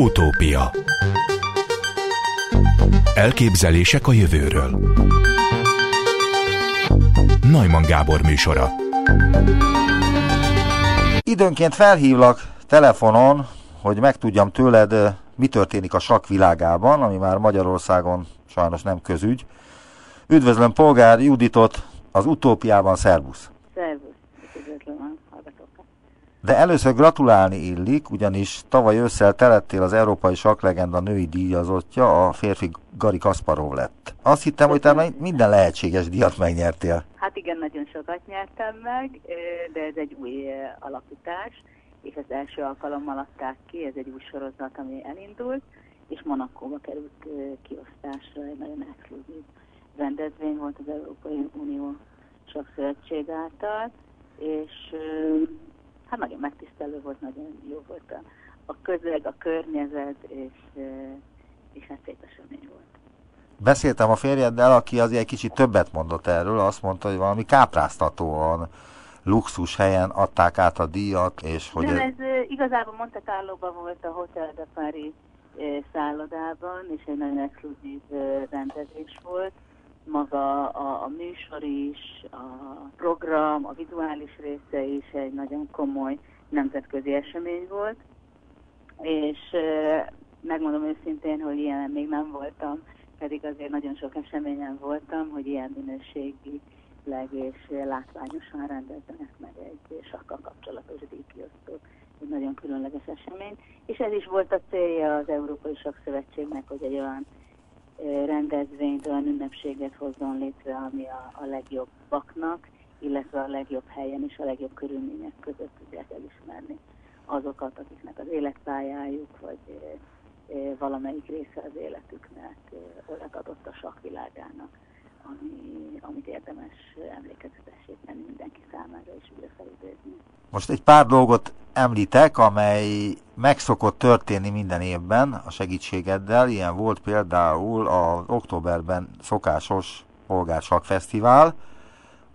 Utópia Elképzelések a jövőről Najman Gábor műsora Időnként felhívlak telefonon, hogy megtudjam tőled, mi történik a sakk világában, ami már Magyarországon sajnos nem közügy. Üdvözlöm Polgár Juditot az Utópiában, szervusz! Szervusz, üdvözlöm a hallgatókat. De először gratulálni illik, ugyanis tavaly ősszel telettél az Európai Saklegenda női díjazottja, a férfi Gari Kasparov lett. Azt hittem, hogy te minden lehetséges díjat megnyertél. Hát igen, nagyon sokat nyertem meg, de ez egy új alapítás, és az első alkalommal adták ki, ez egy új sorozat, ami elindult, és Monakóba került kiosztásra, egy nagyon exkluzív rendezvény volt az Európai Unió Sakszövetség által, és hát nagyon megtisztelő volt, nagyon jó volt a, a közeg, a környezet, és, és hát szép esemény volt. Beszéltem a férjeddel, aki azért egy kicsit többet mondott erről, azt mondta, hogy valami kápráztatóan luxus helyen adták át a díjat, és hogy... Nem, ez, ez igazából Monte Carlo volt a Hotel de Paris szállodában, és egy nagyon exkluzív rendezés volt. Maga a, a műsor is, a program, a vizuális része is egy nagyon komoly nemzetközi esemény volt, és megmondom őszintén, hogy ilyen még nem voltam, pedig azért nagyon sok eseményen voltam, hogy ilyen minőségi és látványosan rendezzenek meg egy sakkal kapcsolatos díjkiosztót. Egy nagyon különleges esemény. És ez is volt a célja az Európai Sakszövetségnek, hogy egy olyan rendezvényt, olyan ünnepséget hozzon létre, ami a, a legjobbaknak, illetve a legjobb helyen és a legjobb körülmények között tudják elismerni azokat, akiknek az életpályájuk, vagy valamelyik része az életüknek olyat adott a sakvilágának ami, amit érdemes emlékezetessé tenni mindenki számára és újra felidézni. Most egy pár dolgot említek, amely megszokott történni minden évben a segítségeddel. Ilyen volt például az októberben szokásos Polgársak Fesztivál,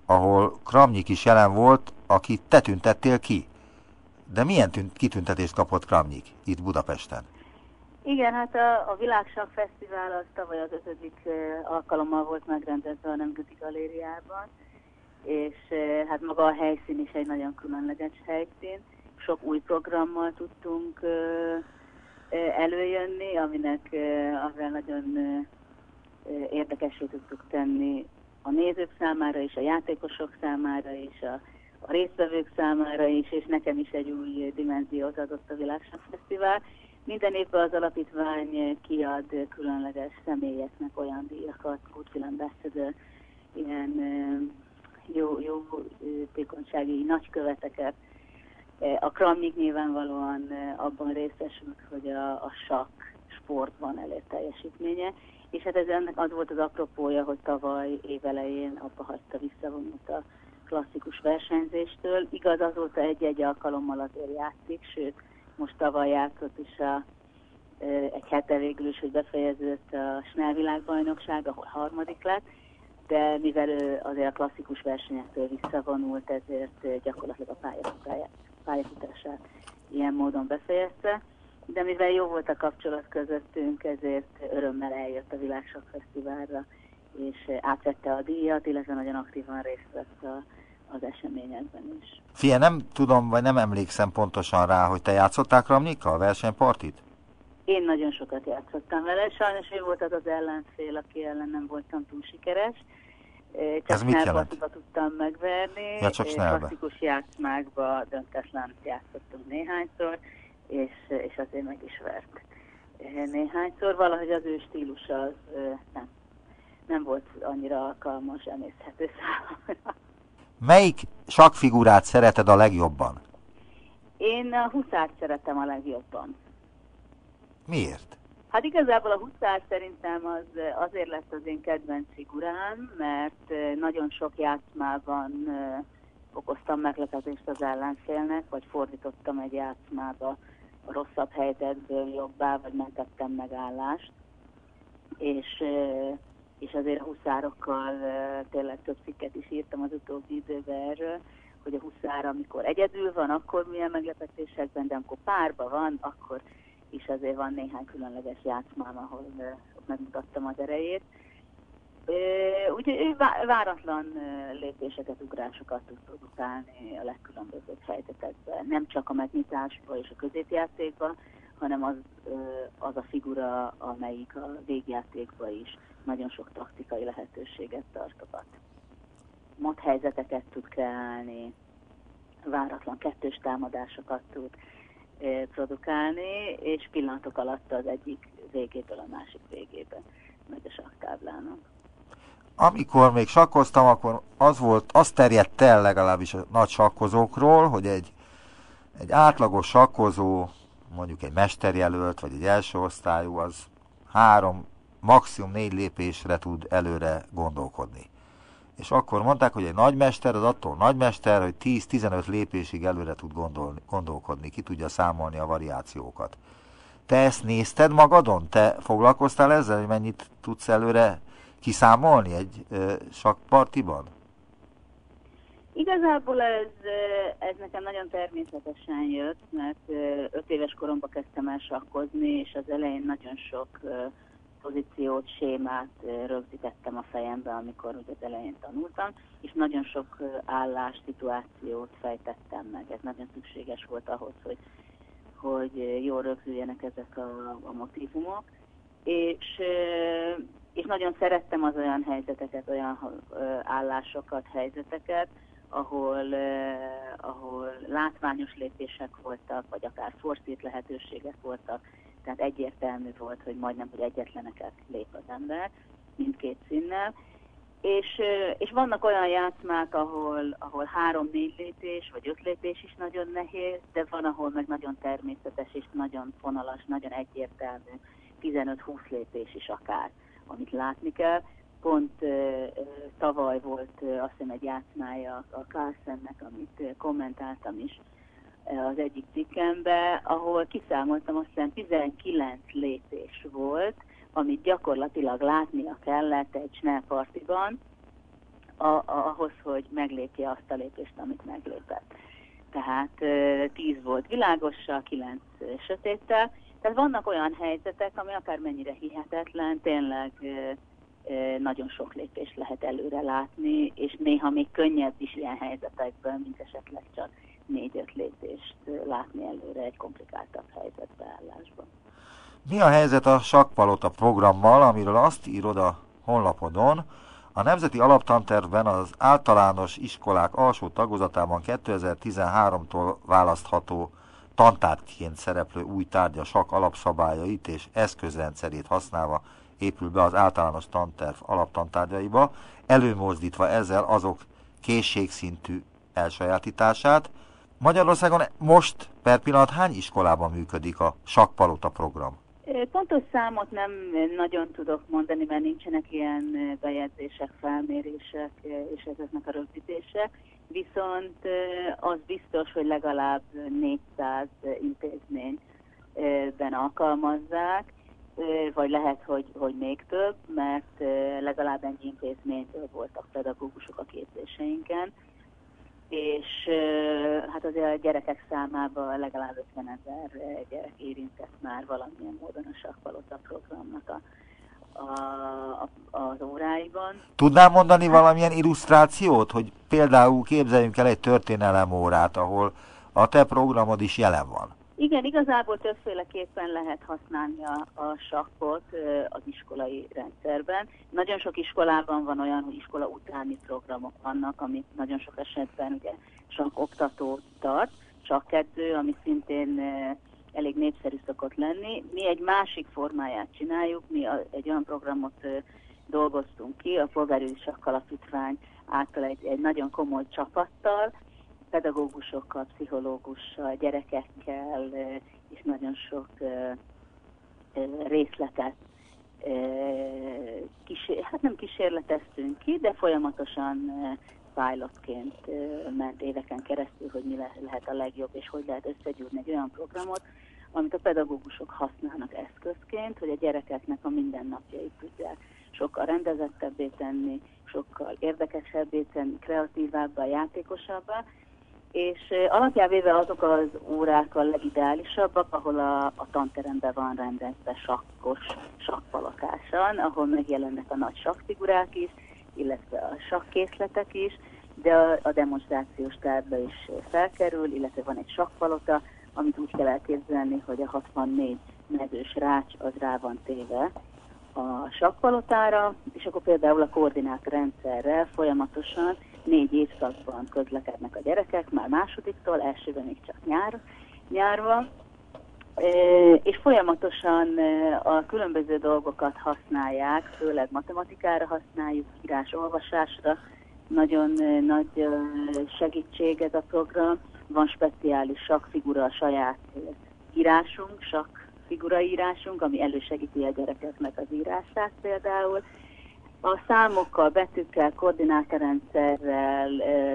ahol Kramnyik is jelen volt, akit te tüntettél ki. De milyen tünt, kitüntetést kapott Kramnyik itt Budapesten? Igen, hát a, a Világság Fesztivál az tavaly az ötödik alkalommal volt megrendezve a Nemzeti Galériában, és hát maga a helyszín is egy nagyon különleges helyszín. Sok új programmal tudtunk előjönni, aminek amivel nagyon érdekesé tudtuk tenni a nézők számára és a játékosok számára és a, a résztvevők számára is, és nekem is egy új dimenziót adott a Világság Fesztivál minden évben az alapítvány kiad különleges személyeknek olyan díjakat, Good Ambassador, ilyen jó, jó tékonysági nagyköveteket. A Kramnik nyilvánvalóan abban részesült, hogy a, a sakk sportban elért teljesítménye, és hát ez ennek az volt az apropója, hogy tavaly évelején abba hagyta visszavonult a klasszikus versenyzéstől. Igaz, azóta egy-egy alkalommal azért játszik, sőt, most tavaly játszott is a, egy hete végül is, hogy befejeződött a Snell világbajnokság, ahol harmadik lett, de mivel ő azért a klasszikus versenyektől visszavonult, ezért gyakorlatilag a pályafutását ilyen módon befejezte. De mivel jó volt a kapcsolat közöttünk, ezért örömmel eljött a Világsok Fesztiválra, és átvette a díjat, illetve nagyon aktívan részt vett a, az eseményekben is. Fia, nem tudom, vagy nem emlékszem pontosan rá, hogy te játszottál Kramnika a versenypartit? Én nagyon sokat játszottam vele, sajnos ő volt az az ellenfél, aki ellen nem voltam túl sikeres. Csak Ez mit jelent? tudtam megverni. Ja, csak Klasszikus játszmákba döntetlen játszottunk néhányszor, és, és azért meg is vert néhányszor. Valahogy az ő stílusa az nem, nem volt annyira alkalmas, emészhető számomra. Melyik sakfigurát szereted a legjobban? Én a huszát szeretem a legjobban. Miért? Hát igazából a huszár szerintem az azért lett az én kedvenc figurám, mert nagyon sok játszmában okoztam meglepetést az ellenfélnek, vagy fordítottam egy játszmába a rosszabb helyzetből jobbá, vagy mentettem megállást. És és azért a huszárokkal tényleg több cikket is írtam az utóbbi időben erről, hogy a huszár, amikor egyedül van, akkor milyen meglepetésekben, de amikor párba van, akkor és azért van néhány különleges játszmám, ahol megmutattam az erejét. Úgyhogy ő váratlan lépéseket, ugrásokat tud produkálni a legkülönbözőbb helyzetekben. Nem csak a megnyitásban és a középjátékban, hanem az, az a figura, amelyik a végjátékban is nagyon sok taktikai lehetőséget tartogat. Mat helyzeteket tud kreálni, váratlan kettős támadásokat tud produkálni, és pillanatok alatt az egyik végéből a másik végébe megy a saktáblának. Amikor még sakkoztam, akkor az volt, az terjedt el legalábbis a nagy sakkozókról, hogy egy, egy átlagos sakkozó, mondjuk egy mesterjelölt, vagy egy első osztályú, az három, maximum négy lépésre tud előre gondolkodni. És akkor mondták, hogy egy nagymester az attól nagymester, hogy 10-15 lépésig előre tud gondolni, gondolkodni, ki tudja számolni a variációkat. Te ezt nézted magadon? Te foglalkoztál ezzel, hogy mennyit tudsz előre kiszámolni egy ö, sakpartiban? Igazából ez, ez nekem nagyon természetesen jött, mert öt éves koromban kezdtem el sakkozni, és az elején nagyon sok pozíciót, sémát rögzítettem a fejembe, amikor ugye az elején tanultam, és nagyon sok állás, szituációt fejtettem meg. Ez nagyon szükséges volt ahhoz, hogy, hogy jól rögzüljenek ezek a, a motivumok. És, és nagyon szerettem az olyan helyzeteket, olyan állásokat, helyzeteket, ahol, ahol látványos lépések voltak, vagy akár forszít lehetőségek voltak, tehát egyértelmű volt, hogy majdnem, hogy egyetleneket lép az ember, mindkét színnel. És, és vannak olyan játszmák, ahol, ahol három-négy lépés, vagy öt lépés is nagyon nehéz, de van, ahol meg nagyon természetes és nagyon fonalas, nagyon egyértelmű, 15-20 lépés is akár, amit látni kell. Pont uh, tavaly volt uh, azt hiszem egy játszmája a Carlsennek, amit uh, kommentáltam is, az egyik cikkembe, ahol kiszámoltam, azt hiszem 19 lépés volt, amit gyakorlatilag látnia kellett egy snellpartiban, ahhoz, hogy meglépje azt a lépést, amit meglépett. Tehát 10 volt világossal, 9 sötéttel. Tehát vannak olyan helyzetek, ami akár mennyire hihetetlen, tényleg nagyon sok lépést lehet előre látni, és néha még könnyebb is ilyen helyzetekből, mint esetleg csak négy-öt lépést látni előre egy komplikáltabb helyzetbeállásban. Mi a helyzet a Sakpalota programmal, amiről azt írod a honlapodon, a Nemzeti Alaptantervben az általános iskolák alsó tagozatában 2013-tól választható tantárgyként szereplő új tárgya sak alapszabályait és eszközrendszerét használva épül be az általános tanterv alaptantárgyaiba, előmozdítva ezzel azok készségszintű elsajátítását, Magyarországon most per pillanat hány iskolában működik a Sakpalota program? Pontos számot nem nagyon tudok mondani, mert nincsenek ilyen bejegyzések, felmérések és ezeknek a rögzítése. Viszont az biztos, hogy legalább 400 intézményben alkalmazzák, vagy lehet, hogy, hogy még több, mert legalább ennyi intézményből voltak pedagógusok a képzéseinken és hát azért a gyerekek számában legalább 50 ezer gyerek érintett már valamilyen módon a sakkpalota programnak a, a, a, az óráiban. Tudnám mondani valamilyen illusztrációt, hogy például képzeljünk el egy történelem órát, ahol a te programod is jelen van? Igen, igazából többféleképpen lehet használni a, a sakkot az iskolai rendszerben. Nagyon sok iskolában van olyan, hogy iskola utáni programok vannak, amit nagyon sok esetben ugye oktató tart, kettő, ami szintén elég népszerű szokott lenni. Mi egy másik formáját csináljuk, mi egy olyan programot dolgoztunk ki, a Polgári Sakkalapítvány által egy, egy nagyon komoly csapattal, pedagógusokkal, pszichológussal, gyerekekkel, és nagyon sok részletet kísér, hát nem kísérleteztünk ki, de folyamatosan pilotként ment éveken keresztül, hogy mi lehet a legjobb, és hogy lehet összegyúrni egy olyan programot, amit a pedagógusok használnak eszközként, hogy a gyerekeknek a mindennapjait tudják sokkal rendezettebbé tenni, sokkal érdekesebbé tenni, kreatívábbá, játékosabbá, és alapjávéve azok az órák a legideálisabbak, ahol a, a tanteremben van rendezve sakkos sakkpalakásan, ahol megjelennek a nagy sakkfigurák is, illetve a sakkészletek is, de a, a demonstrációs tárba is felkerül, illetve van egy sakkpalota, amit úgy kell elképzelni, hogy a 64 mezős rács az rá van téve a sakkpalotára, és akkor például a koordinát rendszerrel folyamatosan négy évszakban közlekednek a gyerekek, már másodiktól, elsőben még csak nyár, nyárva, és folyamatosan a különböző dolgokat használják, főleg matematikára használjuk, írás-olvasásra, nagyon nagy segítség ez a program, van speciális sakfigura a saját írásunk, sak figuraírásunk, ami elősegíti a gyerekeknek az írását például. A számokkal, betűkkel, koordinátorrendszerrel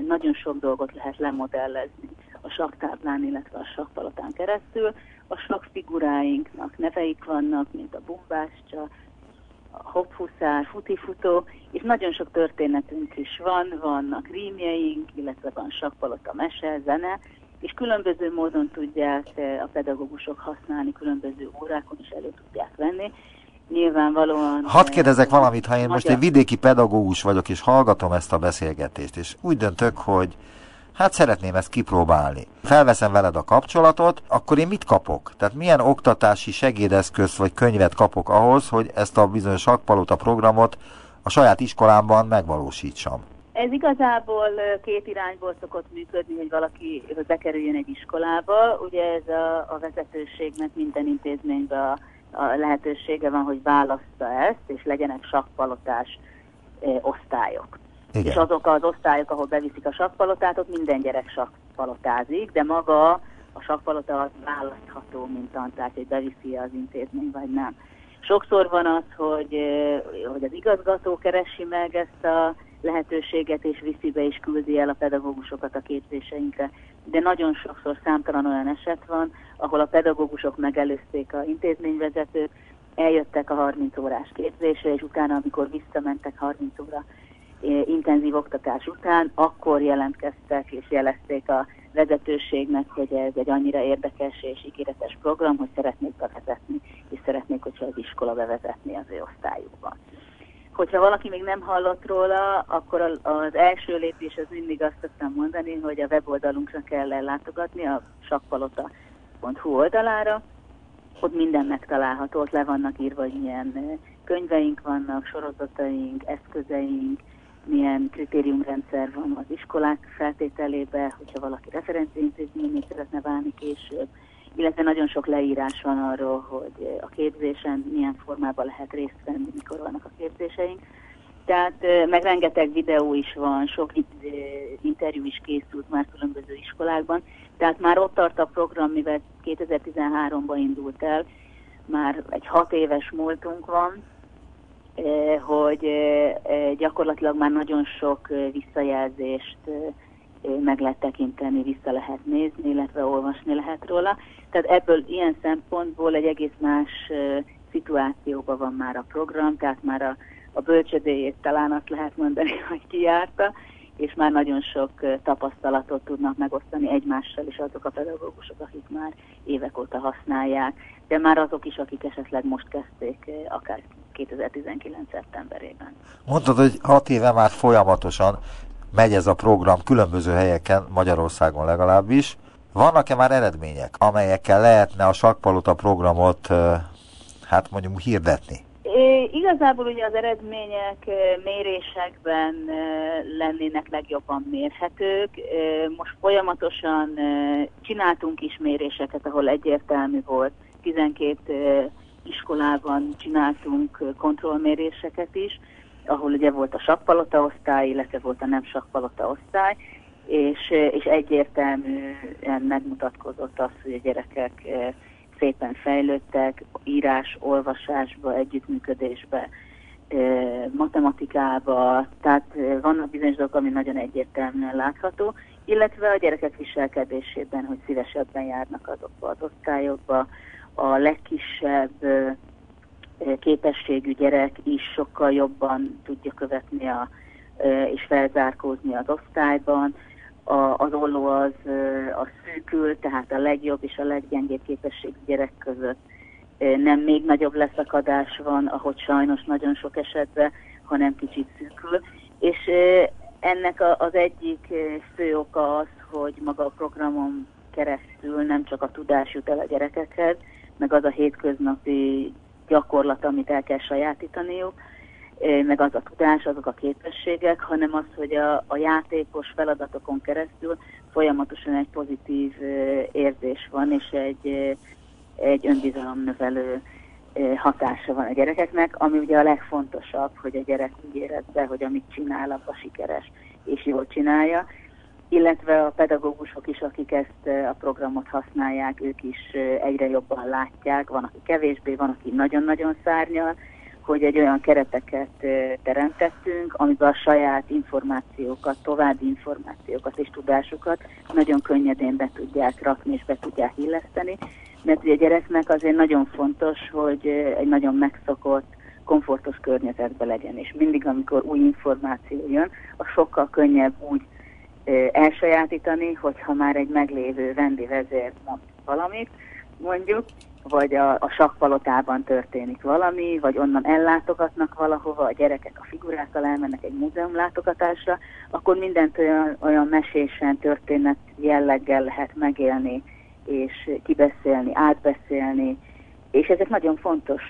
nagyon sok dolgot lehet lemodellezni a saktáblán, illetve a sakpalotán keresztül. A sakfiguráinknak neveik vannak, mint a bumbáscsa, a hopfuszár, futifutó, és nagyon sok történetünk is van, vannak rímjeink, illetve van sakpalota mese, zene, és különböző módon tudják a pedagógusok használni, különböző órákon is elő tudják venni. Nyilvánvalóan... Hadd kérdezek valamit, ha én magyar... most egy vidéki pedagógus vagyok, és hallgatom ezt a beszélgetést, és úgy döntök, hogy hát szeretném ezt kipróbálni. Felveszem veled a kapcsolatot, akkor én mit kapok? Tehát milyen oktatási segédeszköz vagy könyvet kapok ahhoz, hogy ezt a bizonyos sakpalota programot a saját iskolámban megvalósítsam? Ez igazából két irányból szokott működni, hogy valaki bekerüljön egy iskolába. Ugye ez a, a vezetőségnek minden intézményben a lehetősége van, hogy válassza ezt, és legyenek sakkpalotás e, osztályok. Igen. És azok az osztályok, ahol beviszik a sakkpalotát, ott minden gyerek sakkpalotázik, de maga a sakkpalota az választható, mint tantárgy, hogy beviszi az intézmény, vagy nem. Sokszor van az, hogy, hogy az igazgató keresi meg ezt a lehetőséget, és viszi be és küldi el a pedagógusokat a képzéseinkre. De nagyon sokszor számtalan olyan eset van, ahol a pedagógusok megelőzték a intézményvezetőt, eljöttek a 30 órás képzésre, és utána, amikor visszamentek 30 óra eh, intenzív oktatás után, akkor jelentkeztek és jelezték a vezetőségnek, hogy ez egy annyira érdekes és ígéretes program, hogy szeretnék bevezetni, és szeretnék, hogyha az iskola bevezetni az ő osztályukban hogyha valaki még nem hallott róla, akkor az első lépés az mindig azt szoktam mondani, hogy a weboldalunkra kell ellátogatni, a sakpalota.hu oldalára, ott minden megtalálható, ott le vannak írva, hogy milyen könyveink vannak, sorozataink, eszközeink, milyen kritériumrendszer van az iskolák feltételébe, hogyha valaki referenciaintézményét szeretne válni később, illetve nagyon sok leírás van arról, hogy a képzésen milyen formában lehet részt venni, mikor vannak a képzéseink. Tehát meg rengeteg videó is van, sok interjú is készült már különböző iskolákban. Tehát már ott tart a program, mivel 2013-ban indult el, már egy hat éves múltunk van, hogy gyakorlatilag már nagyon sok visszajelzést meg lehet tekinteni, vissza lehet nézni, illetve olvasni lehet róla. Tehát ebből ilyen szempontból egy egész más szituációban van már a program, tehát már a, a bölcsödéjét talán azt lehet mondani, hogy kijárta, és már nagyon sok tapasztalatot tudnak megosztani egymással is azok a pedagógusok, akik már évek óta használják, de már azok is, akik esetleg most kezdték, akár 2019. szeptemberében. Mondtad, hogy hat éve már folyamatosan megy ez a program különböző helyeken, Magyarországon legalábbis. Vannak-e már eredmények, amelyekkel lehetne a Sakpalota programot, hát mondjuk hirdetni? Igazából ugye az eredmények mérésekben lennének legjobban mérhetők. Most folyamatosan csináltunk is méréseket, ahol egyértelmű volt. 12 iskolában csináltunk kontrollméréseket is ahol ugye volt a sakkpalota osztály, illetve volt a nem sakkpalota osztály, és, és egyértelműen megmutatkozott az, hogy a gyerekek szépen fejlődtek, írás, olvasásba, együttműködésbe, matematikába, tehát eh, vannak bizonyos dolgok, ami nagyon egyértelműen látható, illetve a gyerekek viselkedésében, hogy szívesebben járnak azokba az osztályokba, a legkisebb képességű gyerek is sokkal jobban tudja követni a, és felzárkózni az osztályban. A, az olló az a szűkül, tehát a legjobb és a leggyengébb képesség gyerek között nem még nagyobb leszakadás van, ahogy sajnos nagyon sok esetben, hanem kicsit szűkül. És ennek az egyik fő oka az, hogy maga a programon keresztül nem csak a tudás jut el a gyerekekhez, meg az a hétköznapi gyakorlat, amit el kell sajátítaniuk, meg az a tudás, azok a képességek, hanem az, hogy a, a játékos feladatokon keresztül folyamatosan egy pozitív érzés van, és egy, egy önbizalomnövelő hatása van a gyerekeknek, ami ugye a legfontosabb, hogy a gyerek úgy érezze, hogy amit csinál, abban sikeres és jól csinálja, illetve a pedagógusok is, akik ezt a programot használják, ők is egyre jobban látják, van, aki kevésbé, van, aki nagyon-nagyon szárnyal, hogy egy olyan kereteket teremtettünk, amiben a saját információkat, további információkat és tudásukat nagyon könnyedén be tudják rakni és be tudják illeszteni, mert ugye a gyereknek azért nagyon fontos, hogy egy nagyon megszokott, komfortos környezetbe legyen, és mindig, amikor új információ jön, a sokkal könnyebb úgy elsajátítani, hogyha már egy meglévő vendi vezér mond valamit, mondjuk, vagy a, a sakkpalotában történik valami, vagy onnan ellátogatnak valahova, a gyerekek a figurákkal elmennek egy múzeum látogatásra, akkor mindent olyan, olyan mesésen, történet jelleggel lehet megélni, és kibeszélni, átbeszélni, és ezek nagyon fontos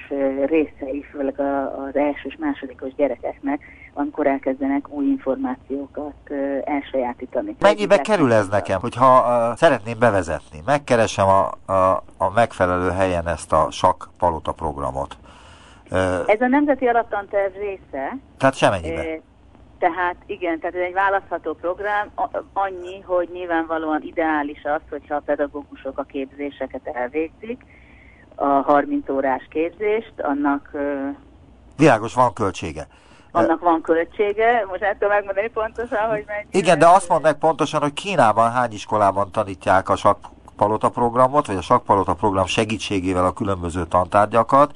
részei, főleg az első és másodikos gyerekeknek, amikor elkezdenek új információkat elsajátítani. Mennyibe kerül ez nekem, hogyha uh, szeretném bevezetni? Megkeresem a, a, a megfelelő helyen ezt a sakk palota programot. Ez a Nemzeti Alaptanterv része. Tehát semennyibe. Uh, tehát igen, tehát ez egy választható program, annyi, hogy nyilvánvalóan ideális az, hogyha a pedagógusok a képzéseket elvégzik, a 30 órás képzést, annak... Világos, van költsége. Annak van költsége, most el tudom megmondani pontosan, hogy mennyi. Igen, de azt mondd meg pontosan, hogy Kínában hány iskolában tanítják a sakpalota programot, vagy a sakpalota program segítségével a különböző tantárgyakat,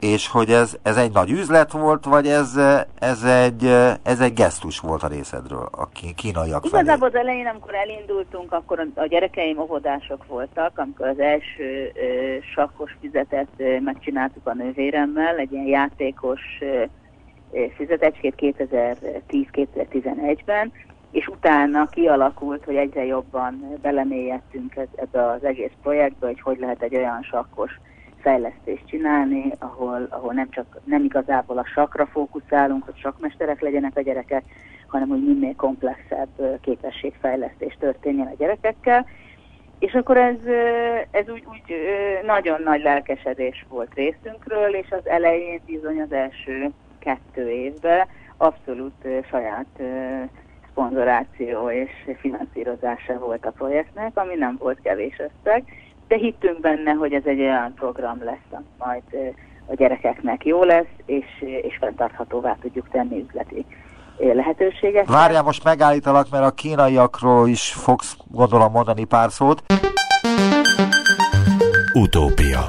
és hogy ez, ez egy nagy üzlet volt, vagy ez, ez, egy, ez egy gesztus volt a részedről a kínaiak felé? Igazából az elején, amikor elindultunk, akkor a gyerekeim óvodások voltak, amikor az első ö, sakkos fizetet ö, megcsináltuk a nővéremmel, egy ilyen játékos ö, fizetecskét 2010-2011-ben, és utána kialakult, hogy egyre jobban belemélyedtünk ebbe az egész projektbe, hogy hogy lehet egy olyan sakkos fejlesztést csinálni, ahol, ahol nem, csak, nem igazából a sakra fókuszálunk, hogy sakmesterek legyenek a gyerekek, hanem hogy minél komplexebb képességfejlesztés történjen a gyerekekkel. És akkor ez, ez úgy, úgy nagyon nagy lelkesedés volt részünkről, és az elején bizony az első kettő évben abszolút saját szponzoráció és finanszírozása volt a projektnek, ami nem volt kevés összeg de hittünk benne, hogy ez egy olyan program lesz, ami majd a gyerekeknek jó lesz, és, és fenntarthatóvá tudjuk tenni üzleti lehetőséget. Várjál, most megállítalak, mert a kínaiakról is fogsz gondolom mondani pár szót. Utópia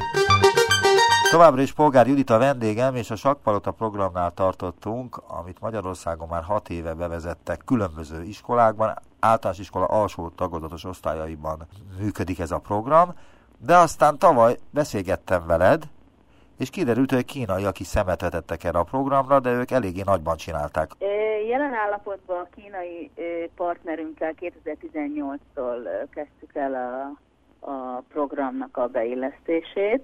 Továbbra is Polgár Judit a vendégem, és a Sakpalota programnál tartottunk, amit Magyarországon már hat éve bevezettek különböző iskolákban, általános iskola alsó tagozatos osztályaiban működik ez a program, de aztán tavaly beszélgettem veled, és kiderült, hogy kínaiak is szemet vetettek erre a programra, de ők eléggé nagyban csinálták. Jelen állapotban a kínai partnerünkkel 2018-tól kezdtük el a, a programnak a beillesztését.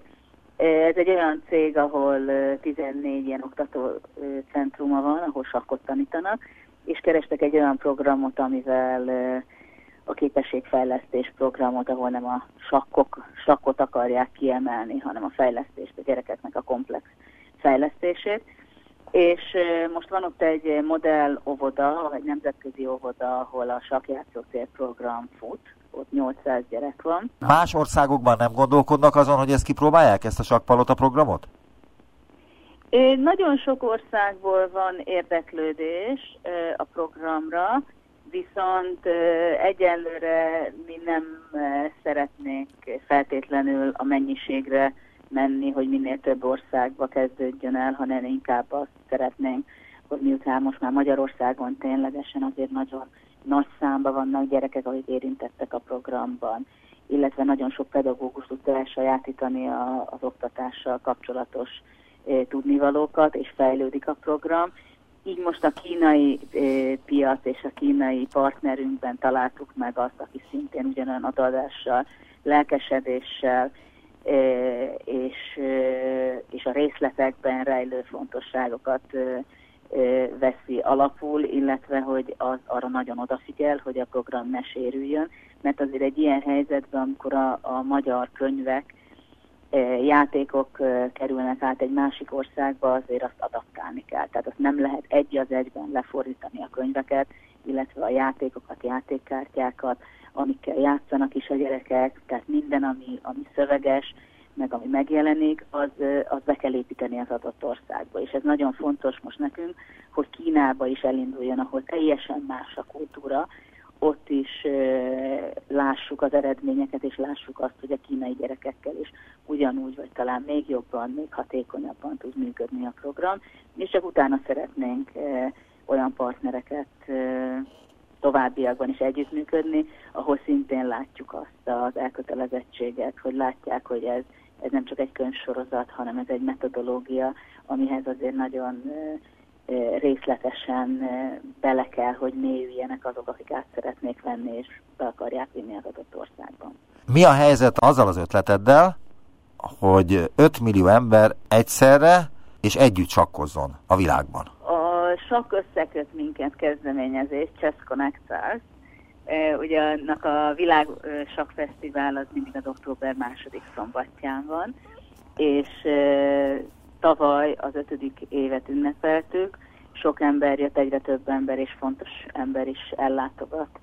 Ez egy olyan cég, ahol 14 ilyen oktatócentruma van, ahol sakkot tanítanak, és kerestek egy olyan programot, amivel a képességfejlesztés programot, ahol nem a sakkok, sakkot akarják kiemelni, hanem a fejlesztést, a gyerekeknek a komplex fejlesztését. És most van ott egy modell óvoda, egy nemzetközi óvoda, ahol a sakkjátszótér program fut, ott 800 gyerek van. Más országokban nem gondolkodnak azon, hogy ezt kipróbálják, ezt a sakkpalota programot? Nagyon sok országból van érdeklődés a programra, viszont egyelőre mi nem szeretnénk feltétlenül a mennyiségre menni, hogy minél több országba kezdődjön el, hanem inkább azt szeretnénk, hogy miután most már Magyarországon ténylegesen azért nagyon nagy számban vannak gyerekek, akik érintettek a programban, illetve nagyon sok pedagógus tudta elsajátítani a, az oktatással kapcsolatos e, tudnivalókat, és fejlődik a program. Így most a kínai e, piac és a kínai partnerünkben találtuk meg azt, aki szintén ugyanolyan adadással, lelkesedéssel e, és, e, és a részletekben rejlő fontosságokat e, veszi alapul, illetve hogy az arra nagyon odafigyel, hogy a program ne sérüljön, mert azért egy ilyen helyzetben, amikor a, a magyar könyvek, játékok kerülnek át egy másik országba, azért azt adaptálni kell. Tehát azt nem lehet egy az egyben lefordítani a könyveket, illetve a játékokat, játékkártyákat, amikkel játszanak is a gyerekek, tehát minden, ami, ami szöveges, meg ami megjelenik, az, az be kell építeni az adott országba. És ez nagyon fontos most nekünk, hogy Kínába is elinduljon, ahol teljesen más a kultúra, ott is lássuk az eredményeket, és lássuk azt, hogy a kínai gyerekekkel is ugyanúgy, vagy talán még jobban, még hatékonyabban tud működni a program, és csak utána szeretnénk olyan partnereket továbbiakban is együttműködni, ahol szintén látjuk azt az elkötelezettséget, hogy látják, hogy ez, ez nem csak egy könyvsorozat, hanem ez egy metodológia, amihez azért nagyon részletesen bele kell, hogy mélyüljenek azok, akik át szeretnék venni, és be akarják vinni az adott országban. Mi a helyzet azzal az ötleteddel, hogy 5 millió ember egyszerre és együtt sakkozzon a világban? A sakk összeköt minket kezdeményezés, Chess Connectors. Ugye annak a világ sakkfesztivál az mindig az október második szombatján van, és Tavaly az ötödik évet ünnepeltük, sok ember jött, egyre több ember és fontos ember is ellátogat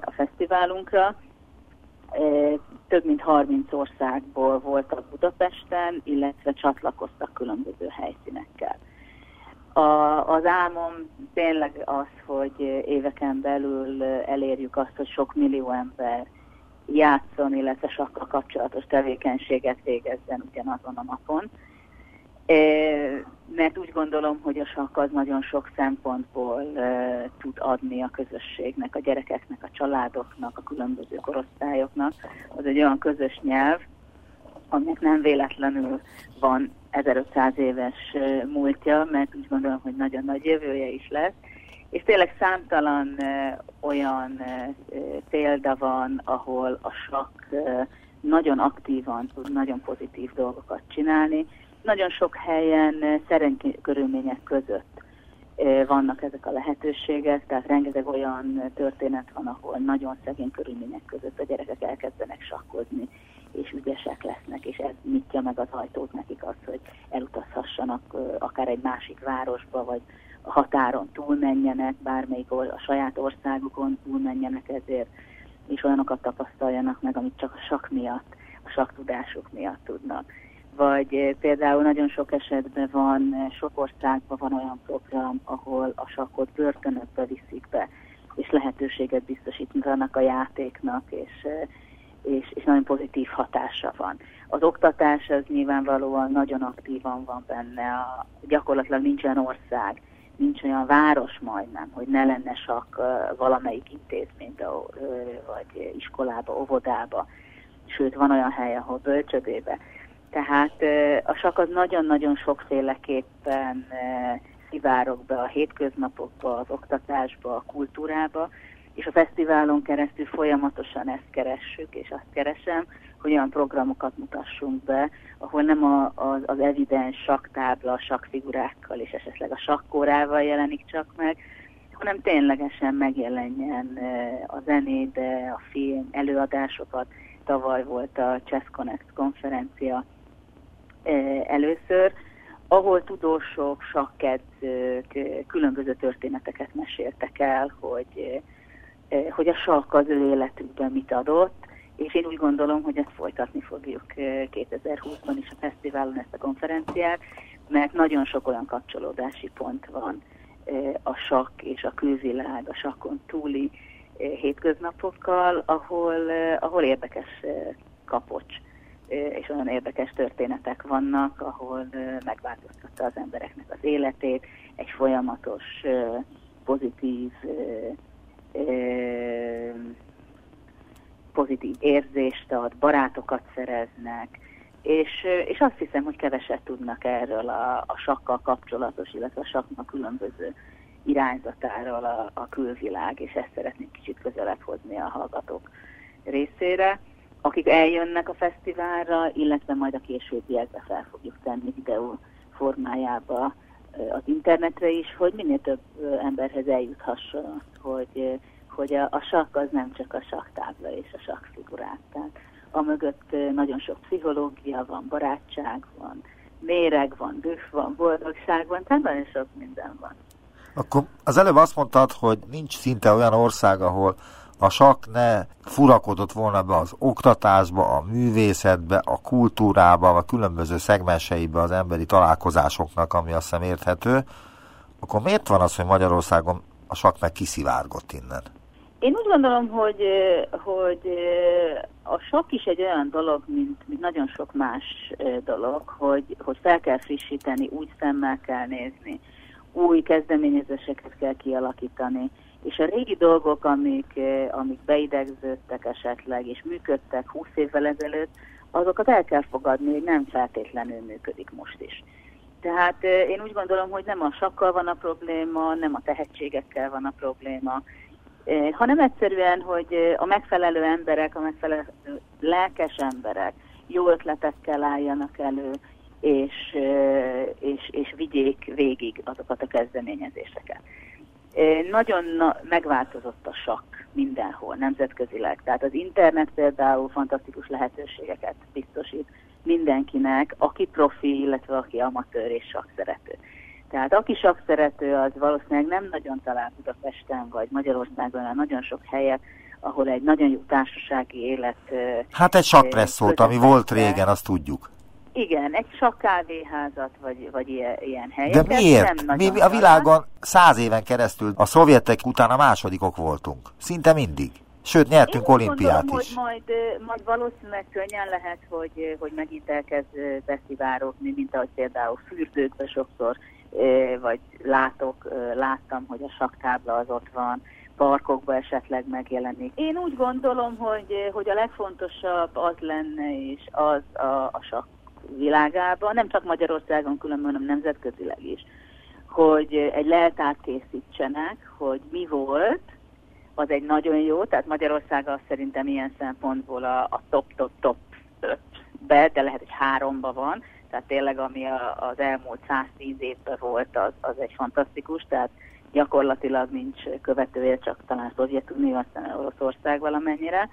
a fesztiválunkra. Több mint 30 országból voltak Budapesten, illetve csatlakoztak különböző helyszínekkel. A, az álmom tényleg az, hogy éveken belül elérjük azt, hogy sok millió ember játszon, illetve sakkal kapcsolatos tevékenységet végezzen ugyanazon a napon mert úgy gondolom, hogy a sakk az nagyon sok szempontból tud adni a közösségnek, a gyerekeknek, a családoknak, a különböző korosztályoknak. Az egy olyan közös nyelv, aminek nem véletlenül van 1500 éves múltja, mert úgy gondolom, hogy nagyon nagy jövője is lesz. És tényleg számtalan olyan példa van, ahol a sakk nagyon aktívan tud nagyon pozitív dolgokat csinálni, nagyon sok helyen szerencsés körülmények között vannak ezek a lehetőségek, tehát rengeteg olyan történet van, ahol nagyon szegény körülmények között a gyerekek elkezdenek sakkozni, és ügyesek lesznek, és ez nyitja meg az ajtót nekik az, hogy elutazhassanak akár egy másik városba, vagy a határon túlmenjenek, bármelyik a saját országukon túlmenjenek ezért, és olyanokat tapasztaljanak meg, amit csak a sak miatt, a saktudásuk miatt tudnak. Vagy például nagyon sok esetben van, sok országban van olyan program, ahol a sakkot börtönökbe viszik be, és lehetőséget biztosítanak a játéknak, és, és, és nagyon pozitív hatása van. Az oktatás az nyilvánvalóan nagyon aktívan van benne, a, gyakorlatilag nincs olyan ország, nincs olyan város majdnem, hogy ne lenne sakk valamelyik intézménybe, vagy iskolába, óvodába, sőt van olyan hely, ahol bölcsödébe. Tehát a sak az nagyon-nagyon sokféleképpen kivárok be a hétköznapokba, az oktatásba, a kultúrába, és a fesztiválon keresztül folyamatosan ezt keressük, és azt keresem, hogy olyan programokat mutassunk be, ahol nem a, az, az evidens saktábla, sakfigurákkal és esetleg a sakkórával jelenik csak meg, hanem ténylegesen megjelenjen a zenébe, a film, előadásokat. Tavaly volt a Chess Connect konferencia, először, ahol tudósok, sakkedzők különböző történeteket meséltek el, hogy, hogy a sakk az ő életükben mit adott, és én úgy gondolom, hogy ezt folytatni fogjuk 2020-ban is a fesztiválon ezt a konferenciát, mert nagyon sok olyan kapcsolódási pont van a sakk és a külvilág, a sakkon túli hétköznapokkal, ahol, ahol érdekes kapocs és olyan érdekes történetek vannak, ahol megváltoztatta az embereknek az életét, egy folyamatos pozitív pozitív érzést ad, barátokat szereznek, és, és azt hiszem, hogy keveset tudnak erről a, a sakkal kapcsolatos, illetve a saknak különböző irányzatáról a, a külvilág, és ezt szeretnénk kicsit közelebb hozni a hallgatók részére, akik eljönnek a fesztiválra, illetve majd a későbbiekbe fel fogjuk tenni videó formájába az internetre is, hogy minél több emberhez eljuthasson, hogy, hogy a, a sakk az nem csak a saktábla és a sakkfigurák. Tehát a mögött nagyon sok pszichológia van, barátság van, méreg van, düh van, boldogság van, tehát nagyon sok minden van. Akkor az előbb azt mondtad, hogy nincs szinte olyan ország, ahol a sak ne furakodott volna be az oktatásba, a művészetbe, a kultúrába, a különböző szegmenseibe az emberi találkozásoknak, ami azt hiszem érthető, akkor miért van az, hogy Magyarországon a sak meg kiszivárgott innen? Én úgy gondolom, hogy, hogy a sok is egy olyan dolog, mint, mint nagyon sok más dolog, hogy, hogy fel kell frissíteni, úgy szemmel kell nézni, új kezdeményezéseket kell kialakítani, és a régi dolgok, amik, amik beidegződtek esetleg, és működtek 20 évvel ezelőtt, azokat el kell fogadni, hogy nem feltétlenül működik most is. Tehát én úgy gondolom, hogy nem a sakkal van a probléma, nem a tehetségekkel van a probléma, hanem egyszerűen, hogy a megfelelő emberek, a megfelelő lelkes emberek jó ötletekkel álljanak elő, és, és, és vigyék végig azokat a kezdeményezéseket. Nagyon megváltozott a sakk mindenhol, nemzetközileg. Tehát az internet például fantasztikus lehetőségeket biztosít mindenkinek, aki profi, illetve aki amatőr és szerető. Tehát aki szerető, az valószínűleg nem nagyon talál Budapesten vagy Magyarországon, hanem nagyon sok helyet, ahol egy nagyon jó társasági élet... Hát egy sakpresszót, ami volt régen, azt tudjuk. Igen, egy sok kávéházat, vagy, vagy ilyen, helyeket. De miért? Nem Mi a világon száz éven keresztül a szovjetek után a másodikok voltunk. Szinte mindig. Sőt, nyertünk Én olimpiát gondolom, is. hogy majd, majd valószínűleg könnyen lehet, hogy, hogy megint elkezd beszivárogni, mint ahogy például fürdőkben sokszor vagy látok, láttam, hogy a saktábla az ott van, parkokban esetleg megjelenik. Én úgy gondolom, hogy, hogy a legfontosabb az lenne, és az a, a sakk világában, nem csak Magyarországon különben, hanem nemzetközileg is, hogy egy leltárt készítsenek, hogy mi volt, az egy nagyon jó, tehát Magyarország az szerintem ilyen szempontból a, a top-top-top be, de lehet, hogy háromba van, tehát tényleg ami a, az elmúlt 110 évben volt, az, az egy fantasztikus, tehát gyakorlatilag nincs követője, csak talán Szovjetunió, aztán Oroszország valamennyire.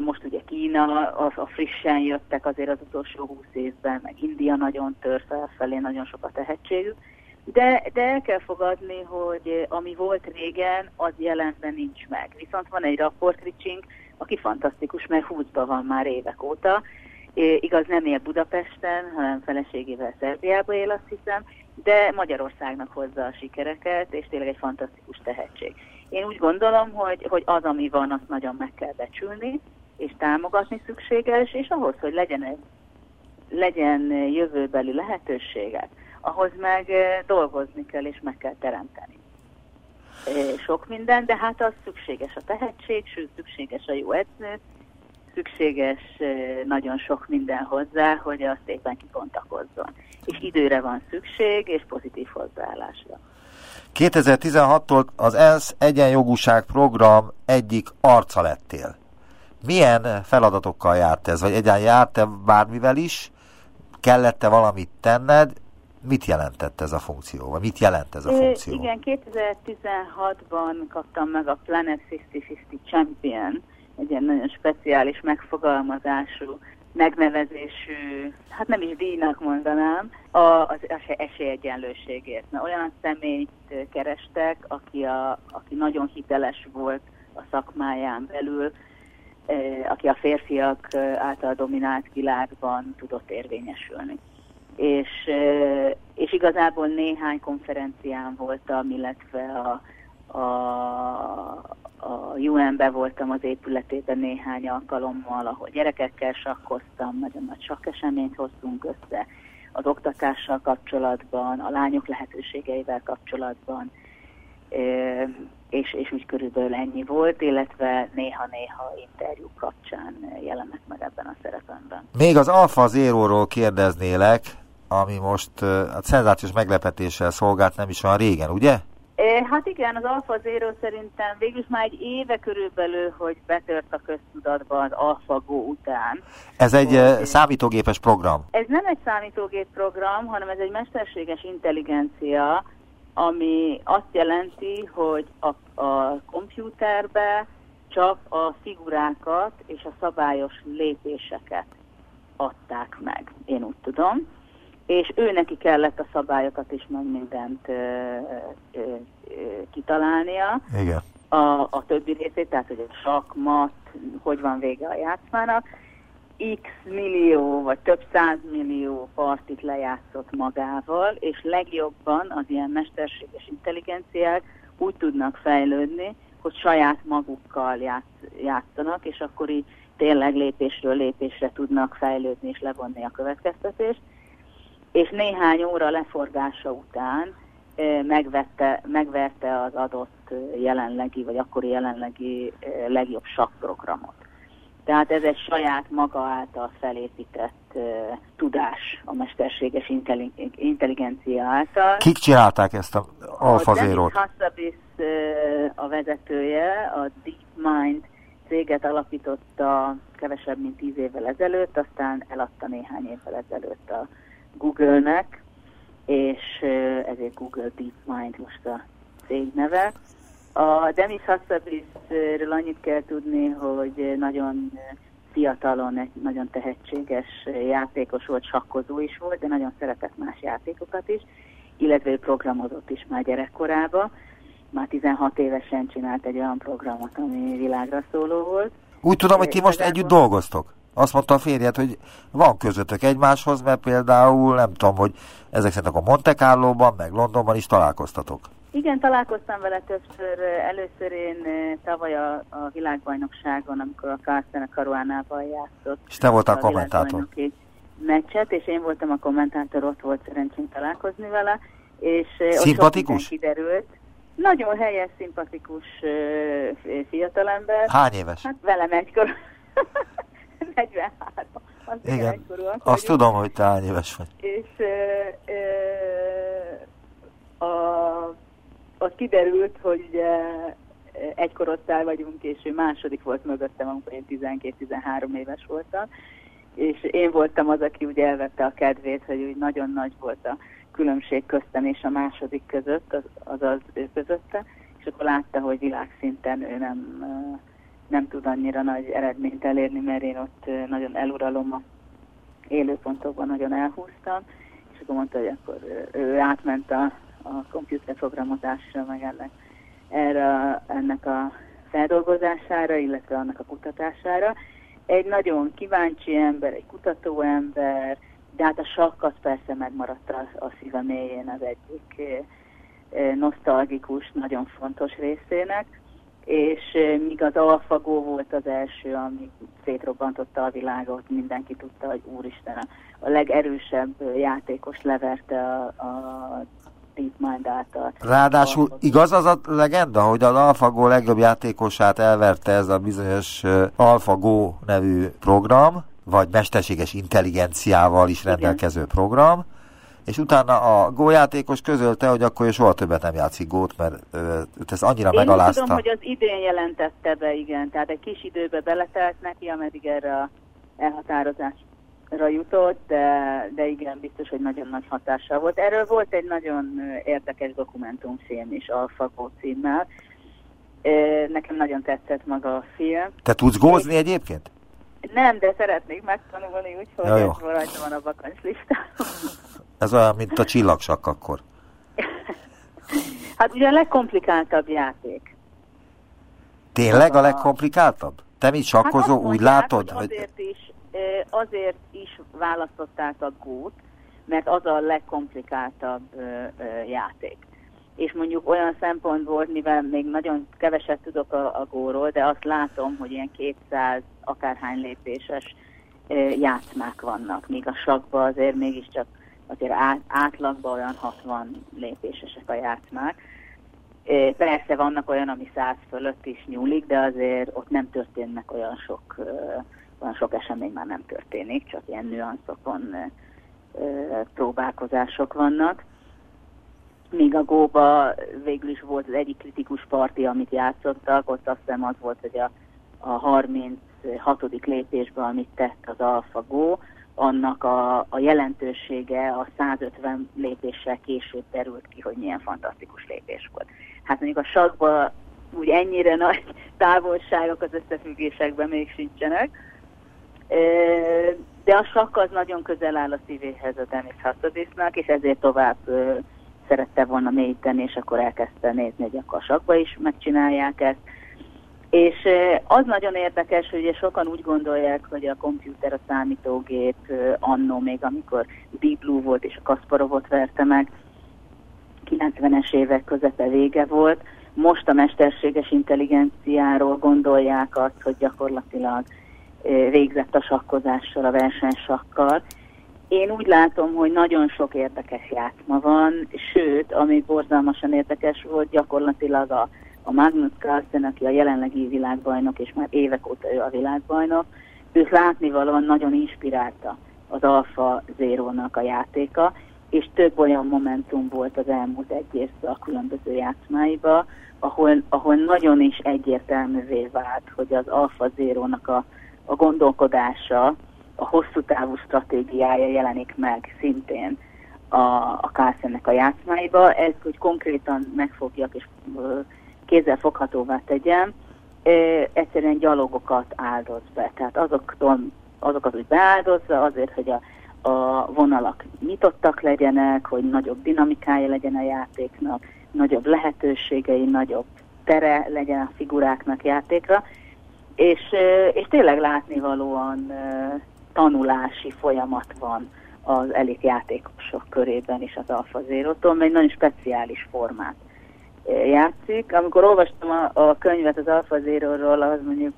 Most ugye Kína, az, a frissen jöttek azért az utolsó 20 évben, meg India nagyon tör felfelé, nagyon sok a tehetségük. De, de el kell fogadni, hogy ami volt régen, az jelenben nincs meg. Viszont van egy rapportricsink, aki fantasztikus, mert 20 van már évek óta, igaz nem él Budapesten, hanem feleségével Szerbiába él, azt hiszem, de Magyarországnak hozza a sikereket, és tényleg egy fantasztikus tehetség. Én úgy gondolom, hogy, hogy az, ami van, azt nagyon meg kell becsülni, és támogatni szükséges, és ahhoz, hogy legyen, legyen jövőbeli lehetőséget, ahhoz meg dolgozni kell, és meg kell teremteni. Sok minden, de hát az szükséges a tehetség, sőt szükséges a jó edző, szükséges nagyon sok minden hozzá, hogy azt éppen kipontakozzon. És időre van szükség, és pozitív hozzáállásra. 2016-tól az ENSZ egyenjogúság program egyik arca lettél. Milyen feladatokkal járt ez? Vagy egyáltalán járt-e bármivel is? Kellett-e valamit tenned? Mit jelentett ez a funkció? Vagy mit jelent ez a funkció? Igen, 2016-ban kaptam meg a Planet 50-50 Champion egy ilyen nagyon speciális megfogalmazású, megnevezésű, hát nem is díjnak mondanám, a, az esélyegyenlőségért. Na, olyan személyt kerestek, aki, a, aki nagyon hiteles volt a szakmáján belül, eh, aki a férfiak által dominált világban tudott érvényesülni. És, eh, és igazából néhány konferencián voltam, illetve a, a, a UN-be voltam az épületében néhány alkalommal, ahol gyerekekkel sakkoztam, nagyon nagy sakkeseményt hoztunk össze az oktatással kapcsolatban, a lányok lehetőségeivel kapcsolatban. és, és úgy körülbelül ennyi volt, illetve néha-néha interjú kapcsán jelennek meg ebben a szerepemben. Még az Alfa Zero-ról kérdeznélek, ami most a szenzációs meglepetéssel szolgált nem is olyan régen, ugye? Hát igen, az Alfa Zero szerintem végül már egy éve körülbelül, hogy betört a köztudatba az AlphaGo után. Ez egy hogy, számítógépes program? Ez nem egy számítógép program, hanem ez egy mesterséges intelligencia, ami azt jelenti, hogy a, a kompjúterbe csak a figurákat és a szabályos lépéseket adták meg, én úgy tudom és ő neki kellett a szabályokat is meg mindent ö, ö, ö, kitalálnia. Igen. A, a többi részét, tehát hogy a sakk, mat, hogy van vége a játszmának. X millió, vagy több millió partit lejátszott magával, és legjobban az ilyen mesterséges intelligenciák úgy tudnak fejlődni, hogy saját magukkal játsz, játszanak, és akkor így tényleg lépésről lépésre tudnak fejlődni és levonni a következtetést és néhány óra leforgása után megvette, megverte az adott jelenlegi, vagy akkori jelenlegi legjobb sakprogramot. Tehát ez egy saját maga által felépített uh, tudás a mesterséges intelligencia által. Kik csinálták ezt a Alfa Zero-t? Hassabis uh, a vezetője, a DeepMind céget alapította kevesebb, mint tíz évvel ezelőtt, aztán eladta néhány évvel ezelőtt a Google-nek, és ezért Google DeepMind most a cég neve. A Demis Hassabisről annyit kell tudni, hogy nagyon fiatalon egy nagyon tehetséges játékos volt, sakkozó is volt, de nagyon szeretett más játékokat is, illetve ő programozott is már gyerekkorába. Már 16 évesen csinált egy olyan programot, ami világra szóló volt. Úgy tudom, hogy ti most együtt dolgoztok? Azt mondta a férjed, hogy van közöttök egymáshoz, mert például nem tudom, hogy ezek szerint a Monte Carlo-ban, meg Londonban is találkoztatok. Igen, találkoztam vele többször. Először én eh, tavaly a, a világbajnokságon, amikor a Carsten Caruánában játszott. És te voltál a kommentátor. Meccset, és én voltam a kommentátor, ott volt szerencsém találkozni vele. És eh, Szimpatikus? kiderült. Nagyon helyes, szimpatikus uh, fiatalember. Hány éves? Hát velem egykor. 43. Az Igen, azt vagyunk. tudom, hogy te hány éves vagy. És ö, ö, a, az kiderült, hogy ugye egy korosztály vagyunk, és ő második volt mögöttem, amikor én 12-13 éves voltam, és én voltam az, aki ugye elvette a kedvét, hogy úgy nagyon nagy volt a különbség köztem és a második között, az, azaz ő közötte, és akkor látta, hogy világszinten ő nem nem tud annyira nagy eredményt elérni, mert én ott nagyon eluralom a élőpontokban, nagyon elhúztam, és akkor mondta, hogy akkor ő átment a, a komputerprogramozásra, meg ennek, erre, ennek a feldolgozására, illetve annak a kutatására. Egy nagyon kíváncsi ember, egy kutató ember, de hát a sakk az persze megmaradt a, a szíve mélyén az egyik nosztalgikus, nagyon fontos részének és míg az AlphaGo volt az első, ami szétrobbantotta a világot, mindenki tudta, hogy úristen, a legerősebb játékos leverte a, a DeepMind által. Ráadásul igaz az a legenda, hogy az AlphaGo legjobb játékosát elverte ez a bizonyos AlphaGo nevű program, vagy mesterséges intelligenciával is rendelkező Igen. program, és utána a gójátékos közölte, hogy akkor ő soha többet nem játszik gót, mert őt ez annyira Én megalázta. Én tudom, hogy az idén jelentette be, igen, tehát egy kis időbe beletelt neki, ameddig erre a elhatározásra jutott, de, de igen, biztos, hogy nagyon nagy hatással volt. Erről volt egy nagyon érdekes dokumentumfilm is, Alpha címmel. Nekem nagyon tetszett maga a film. Te tudsz gózni egyébként? Nem, de szeretnék megtanulni, úgyhogy ja, ez rajta van a vakancs listán. Ez olyan, mint a csillagsak akkor. hát ugye a legkomplikáltabb játék. Tényleg a legkomplikáltabb? Te mit sakkozó, hát úgy látod? Hogy azért, is, azért is választották a gót, mert az a legkomplikáltabb játék. És mondjuk olyan szempontból, mivel még nagyon keveset tudok a, a góról, de azt látom, hogy ilyen 200 akárhány lépéses játszmák vannak, míg a sakban azért mégiscsak azért át, átlagban olyan 60 lépésesek a játszmák. Persze vannak olyan, ami száz fölött is nyúlik, de azért ott nem történnek olyan sok, olyan sok esemény már nem történik, csak ilyen nüanszokon próbálkozások vannak. Míg a Góba végül is volt az egyik kritikus parti, amit játszottak, ott azt hiszem az volt, hogy a, a 36. lépésben, amit tett az AlphaGo, annak a, a jelentősége a 150 lépéssel később terült ki, hogy milyen fantasztikus lépés volt. Hát mondjuk a sakban úgy ennyire nagy távolságok az összefüggésekben még sincsenek, de a sakk az nagyon közel áll a szívéhez a Denis Hassodisnak, és ezért tovább szerette volna mélyíteni, és akkor elkezdte nézni, hogy a sakba is megcsinálják ezt. És az nagyon érdekes, hogy ugye sokan úgy gondolják, hogy a komputer, a számítógép annó még, amikor Deep Blue volt és a Kasparovot verte meg, 90-es évek közepe vége volt. Most a mesterséges intelligenciáról gondolják azt, hogy gyakorlatilag végzett a sakkozással, a versenysakkal. Én úgy látom, hogy nagyon sok érdekes játszma van, sőt, ami borzalmasan érdekes volt, gyakorlatilag a, a Magnus Carlsen, aki a jelenlegi világbajnok, és már évek óta ő a világbajnok, őt látnivalóan nagyon inspirálta az Alfa Zero-nak a játéka, és több olyan momentum volt az elmúlt egy évben a különböző játszmáiba, ahol, ahol nagyon is egyértelművé vált, hogy az Alfa Zero-nak a, a gondolkodása, a hosszú távú stratégiája jelenik meg szintén a, a Carlsennek a játszmáiba. Ez, hogy konkrétan megfogjak és kézzel foghatóvá tegyem, egyszerűen gyalogokat áldoz be. Tehát azoktól, azokat, hogy beáldozza azért, hogy a a vonalak nyitottak legyenek, hogy nagyobb dinamikája legyen a játéknak, nagyobb lehetőségei, nagyobb tere legyen a figuráknak játékra, és, és tényleg látnivalóan tanulási folyamat van az elit játékosok körében is az Alfa Zero-tól, egy nagyon speciális formát játszik. Amikor olvastam a, a könyvet az Alfa Zero-ról, mondjuk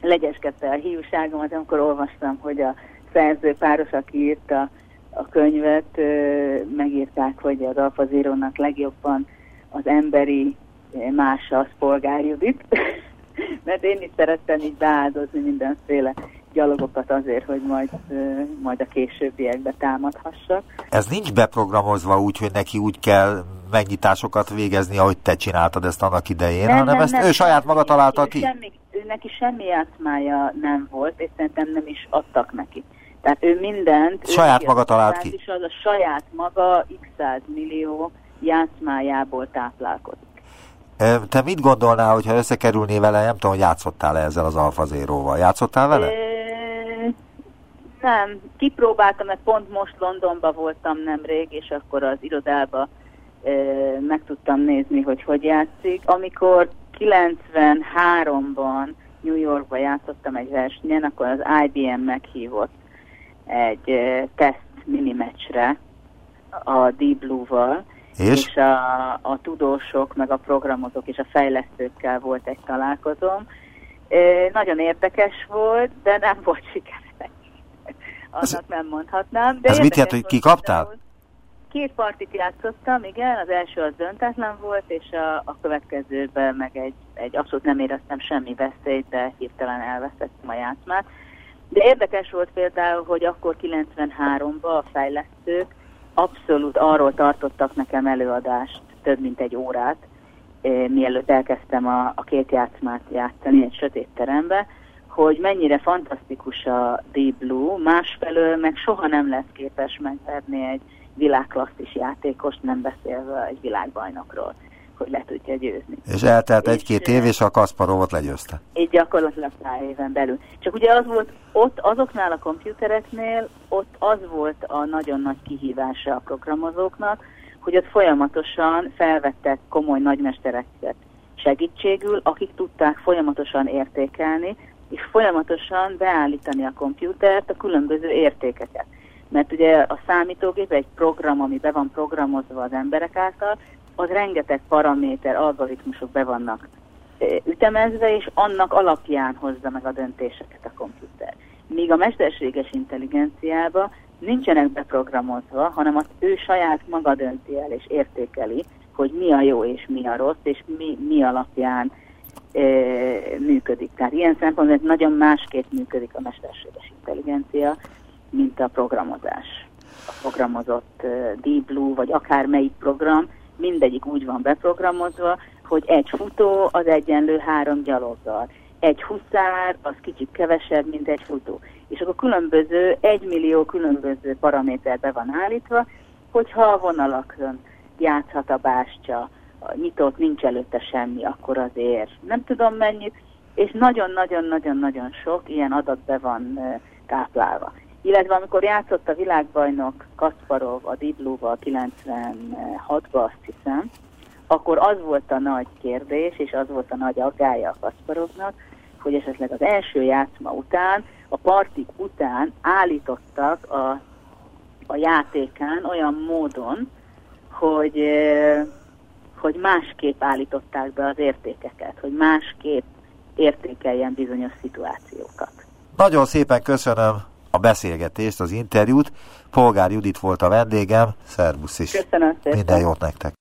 legyeskedte a hiúságomat, amikor olvastam, hogy a szerző páros, aki írta a könyvet, megírták, hogy az Alfa Zero-nak legjobban az emberi mása az Polgár Judit, mert én is szerettem így beáldozni mindenféle gyalogokat azért, hogy majd, majd a későbbiekbe támadhassak. Ez nincs beprogramozva úgy, hogy neki úgy kell megnyitásokat végezni, ahogy te csináltad ezt annak idején, nem, hanem nem, ezt nem, ő saját maga találta ki? Semmi, ő neki semmi játszmája nem volt, és szerintem nem is adtak neki. Tehát ő mindent... Saját maga talált ki. És az a saját maga x millió játszmájából táplálkozik. Te mit gondolnál, hogyha összekerülné vele, nem tudom, hogy játszottál -e ezzel az Alfa Zero-val? Játszottál vele? É, nem, kipróbáltam, mert pont most Londonba voltam nemrég, és akkor az irodába meg tudtam nézni, hogy hogy játszik. Amikor 93-ban New Yorkba játszottam egy versenyen, akkor az IBM meghívott egy teszt minimecsre a Deep Blue-val, és, és a, a tudósok, meg a programozók és a fejlesztőkkel volt egy találkozom. Nagyon érdekes volt, de nem volt sikeres. Annak nem mondhatnám. De ez mit jelent, hogy ki kaptál? Két partit játszottam, igen, az első az döntetlen volt, és a, a következőben meg egy, egy abszolút nem éreztem semmi veszélyt, de hirtelen elvesztettem a játszmát. De érdekes volt például, hogy akkor 93-ban a fejlesztők abszolút arról tartottak nekem előadást több mint egy órát, eh, mielőtt elkezdtem a, a két játszmát játszani egy sötét terembe, hogy mennyire fantasztikus a Deep Blue, másfelől meg soha nem lesz képes megverni egy világklasszis játékost, nem beszélve egy világbajnokról hogy le tudja győzni. És eltelt egy-két év, és a Kasparovot legyőzte. Így gyakorlatilag pár éven belül. Csak ugye az volt, ott azoknál a komputereknél, ott az volt a nagyon nagy kihívása a programozóknak, hogy ott folyamatosan felvettek komoly nagymestereket segítségül, akik tudták folyamatosan értékelni, és folyamatosan beállítani a komputert a különböző értékeket. Mert ugye a számítógép egy program, ami be van programozva az emberek által, az rengeteg paraméter, algoritmusok be vannak ütemezve, és annak alapján hozza meg a döntéseket a komputer. Míg a mesterséges intelligenciába nincsenek beprogramozva, hanem az ő saját maga dönti el és értékeli, hogy mi a jó és mi a rossz, és mi, mi alapján e, működik. Tehát ilyen szempontból nagyon másképp működik a mesterséges intelligencia, mint a programozás. A programozott Deep Blue, vagy akár melyik program, mindegyik úgy van beprogramozva, hogy egy futó az egyenlő három gyaloggal. Egy huszár az kicsit kevesebb, mint egy futó. És akkor különböző, egy millió különböző paraméter be van állítva, hogyha a vonalakon játszhat a bástya, nyitott, nincs előtte semmi, akkor azért nem tudom mennyit, és nagyon-nagyon-nagyon-nagyon sok ilyen adat be van táplálva. Illetve amikor játszott a világbajnok Kasparov a Diblóval 96-ba, azt hiszem, akkor az volt a nagy kérdés, és az volt a nagy aggája a Kasparovnak, hogy esetleg az első játszma után, a partik után állítottak a, a játékán olyan módon, hogy, hogy másképp állították be az értékeket, hogy másképp értékeljen bizonyos szituációkat. Nagyon szépen köszönöm a beszélgetést, az interjút. Polgár Judit volt a vendégem. Szervusz is. Köszönöm szépen. Minden jót nektek.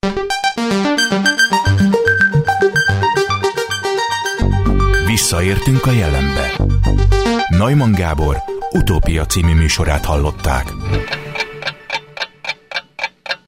Visszaértünk a jelenbe. Neumann Gábor utópia című műsorát hallották.